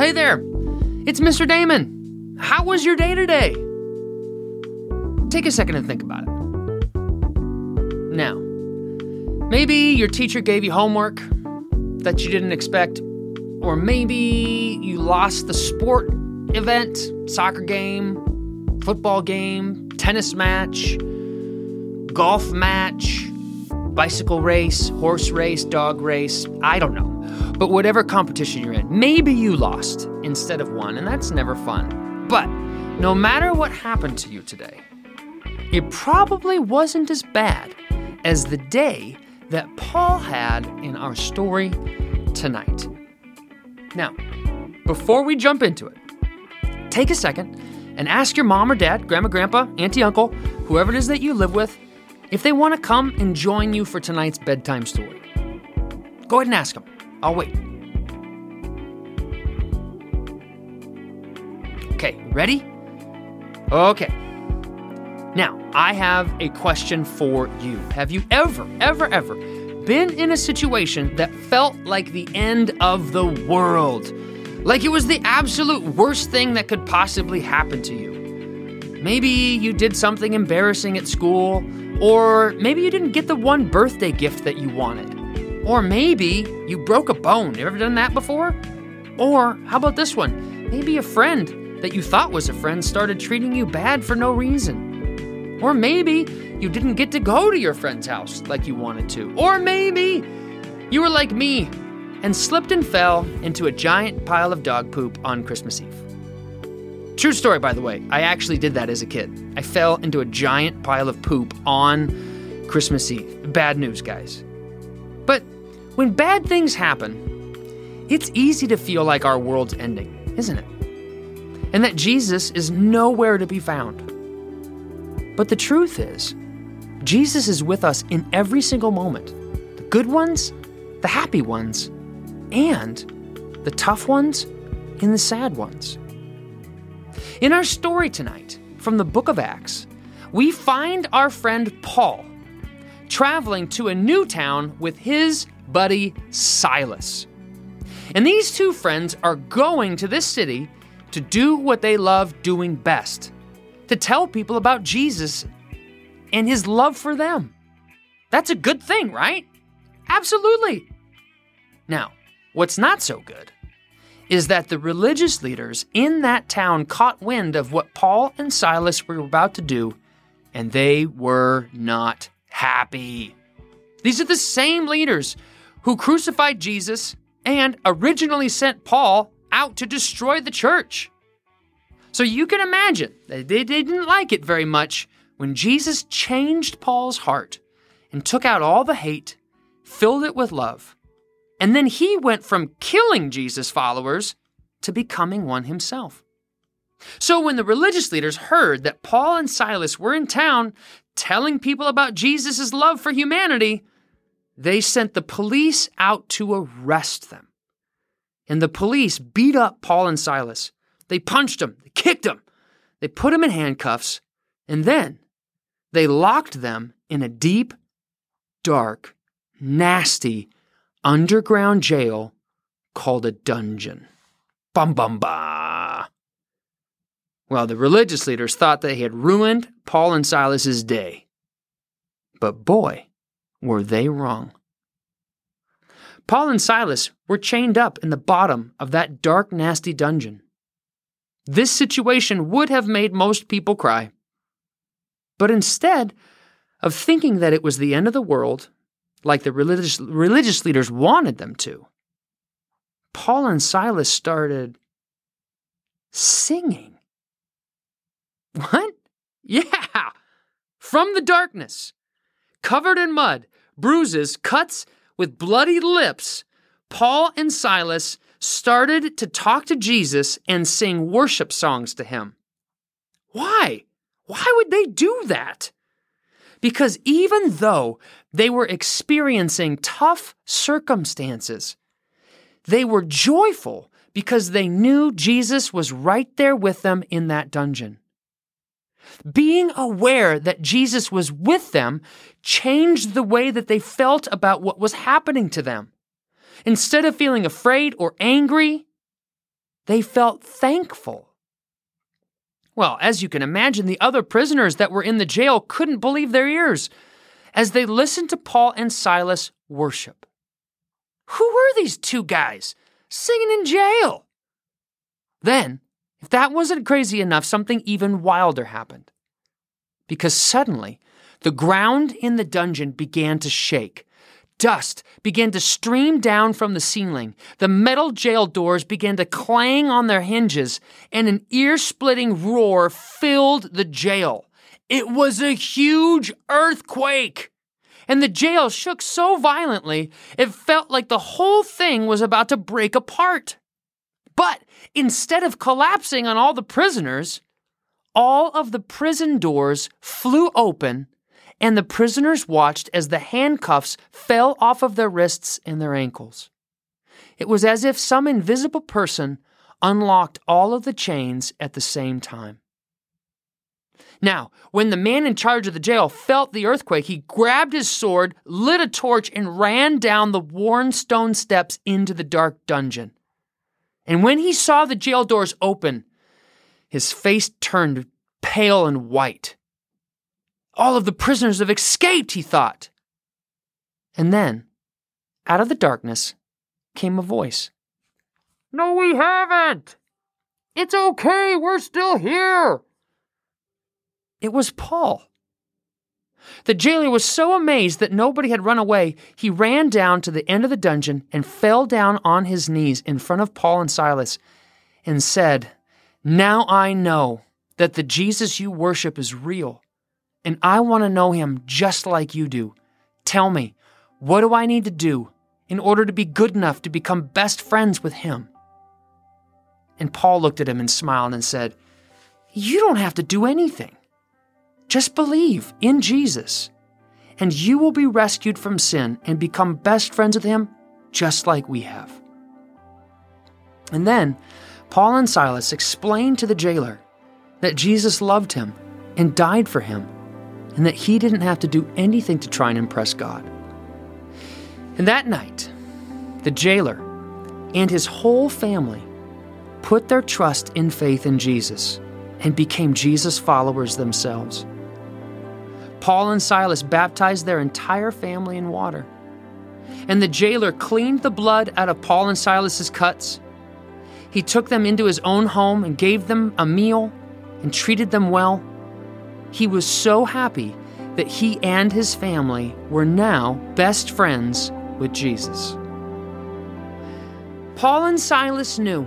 Hey there, it's Mr. Damon. How was your day today? Take a second and think about it. Now, maybe your teacher gave you homework that you didn't expect, or maybe you lost the sport event, soccer game, football game, tennis match, golf match, bicycle race, horse race, dog race, I don't know. But whatever competition you're in, maybe you lost instead of won, and that's never fun. But no matter what happened to you today, it probably wasn't as bad as the day that Paul had in our story tonight. Now, before we jump into it, take a second and ask your mom or dad, grandma, grandpa, auntie, uncle, whoever it is that you live with, if they want to come and join you for tonight's bedtime story. Go ahead and ask them. I'll wait. Okay, ready? Okay. Now, I have a question for you. Have you ever, ever, ever been in a situation that felt like the end of the world? Like it was the absolute worst thing that could possibly happen to you? Maybe you did something embarrassing at school, or maybe you didn't get the one birthday gift that you wanted. Or maybe you broke a bone. You ever done that before? Or how about this one? Maybe a friend that you thought was a friend started treating you bad for no reason. Or maybe you didn't get to go to your friend's house like you wanted to. Or maybe you were like me and slipped and fell into a giant pile of dog poop on Christmas Eve. True story, by the way. I actually did that as a kid. I fell into a giant pile of poop on Christmas Eve. Bad news, guys. When bad things happen, it's easy to feel like our world's ending, isn't it? And that Jesus is nowhere to be found. But the truth is, Jesus is with us in every single moment the good ones, the happy ones, and the tough ones and the sad ones. In our story tonight, from the book of Acts, we find our friend Paul traveling to a new town with his buddy Silas. And these two friends are going to this city to do what they love doing best to tell people about Jesus and his love for them. That's a good thing, right? Absolutely. Now, what's not so good is that the religious leaders in that town caught wind of what Paul and Silas were about to do, and they were not happy. These are the same leaders who crucified Jesus and originally sent Paul out to destroy the church. So you can imagine that they didn't like it very much when Jesus changed Paul's heart and took out all the hate, filled it with love, and then he went from killing Jesus' followers to becoming one himself. So when the religious leaders heard that Paul and Silas were in town telling people about Jesus' love for humanity, they sent the police out to arrest them. And the police beat up Paul and Silas. They punched them, they kicked them, they put them in handcuffs, and then they locked them in a deep, dark, nasty, underground jail called a dungeon. Bum bum ba. Well, the religious leaders thought they had ruined Paul and Silas's day. But boy, were they wrong. Paul and Silas were chained up in the bottom of that dark, nasty dungeon. This situation would have made most people cry. But instead of thinking that it was the end of the world like the religious, religious leaders wanted them to. Paul and Silas started singing. What? Yeah! From the darkness, covered in mud, bruises, cuts, with bloody lips, Paul and Silas started to talk to Jesus and sing worship songs to him. Why? Why would they do that? Because even though they were experiencing tough circumstances, they were joyful because they knew Jesus was right there with them in that dungeon. Being aware that Jesus was with them changed the way that they felt about what was happening to them. Instead of feeling afraid or angry, They felt thankful. Well, as you can imagine, the other prisoners that were in the jail couldn't believe their ears as they listened to Paul and Silas worship. Who were these two guys singing in jail? Then, if that wasn't crazy enough, something even wilder happened. Because suddenly, the ground in the dungeon began to shake. Dust began to stream down from the ceiling. The metal jail doors began to clang on their hinges, and an ear splitting roar filled the jail. It was a huge earthquake. And the jail shook so violently, it felt like the whole thing was about to break apart. But instead of collapsing on all the prisoners, all of the prison doors flew open, and the prisoners watched as the handcuffs fell off of their wrists and their ankles. It was as if some invisible person unlocked all of the chains at the same time. Now, when the man in charge of the jail felt the earthquake, he grabbed his sword, lit a torch, and ran down the worn stone steps into the dark dungeon. And when he saw the jail doors open, his face turned pale and white. All of the prisoners have escaped, he thought. And then, out of the darkness, came a voice. No, we haven't! It's okay, we're still here! It was Paul. The jailer was so amazed that nobody had run away, he ran down to the end of the dungeon and fell down on his knees in front of Paul and Silas and said, Now I know that the Jesus you worship is real, and I want to know him just like you do. Tell me, what do I need to do in order to be good enough to become best friends with him? And Paul looked at him and smiled and said, You don't have to do anything. Just believe in Jesus, and you will be rescued from sin and become best friends with Him, just like we have. And then Paul and Silas explained to the jailer that Jesus loved him and died for him, and that he didn't have to do anything to try and impress God. And that night, the jailer and his whole family put their trust in faith in Jesus and became Jesus followers themselves. Paul and Silas baptized their entire family in water. And the jailer cleaned the blood out of Paul and Silas's cuts. He took them into his own home and gave them a meal and treated them well. He was so happy that he and his family were now best friends with Jesus. Paul and Silas knew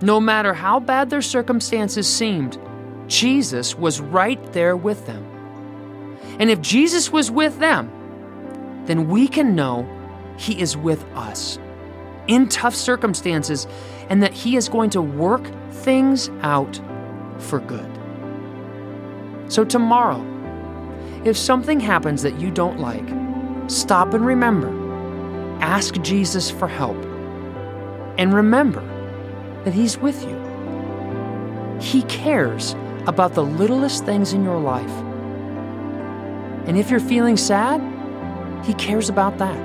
no matter how bad their circumstances seemed, Jesus was right there with them. And if Jesus was with them, then we can know He is with us in tough circumstances and that He is going to work things out for good. So, tomorrow, if something happens that you don't like, stop and remember. Ask Jesus for help. And remember that He's with you. He cares about the littlest things in your life and if you're feeling sad, He cares about that.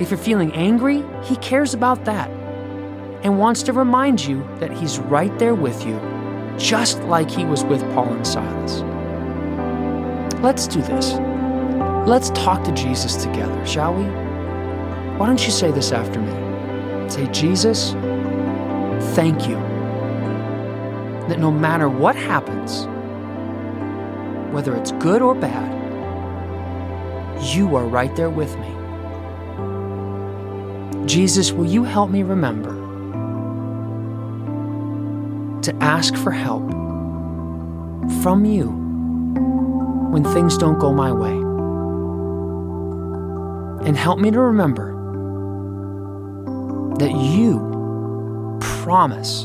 If you're feeling angry, He cares about that and wants to remind you that He's right there with you, just like He was with Paul and Silas. Let's do this. Let's talk to Jesus together, shall we? Why don't you say this after me? Say, Jesus, thank you that no matter what happens, whether it's good or bad, you are right there with me. Jesus, will you help me remember to ask for help from you when things don't go my way? And help me to remember that you promise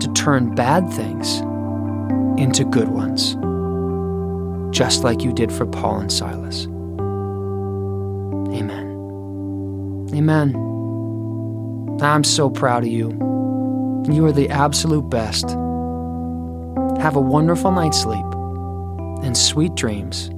to turn bad things into good ones just like you did for Paul and Silas. Amen. Amen. I'm so proud of you. You are the absolute best. Have a wonderful night's sleep and sweet dreams.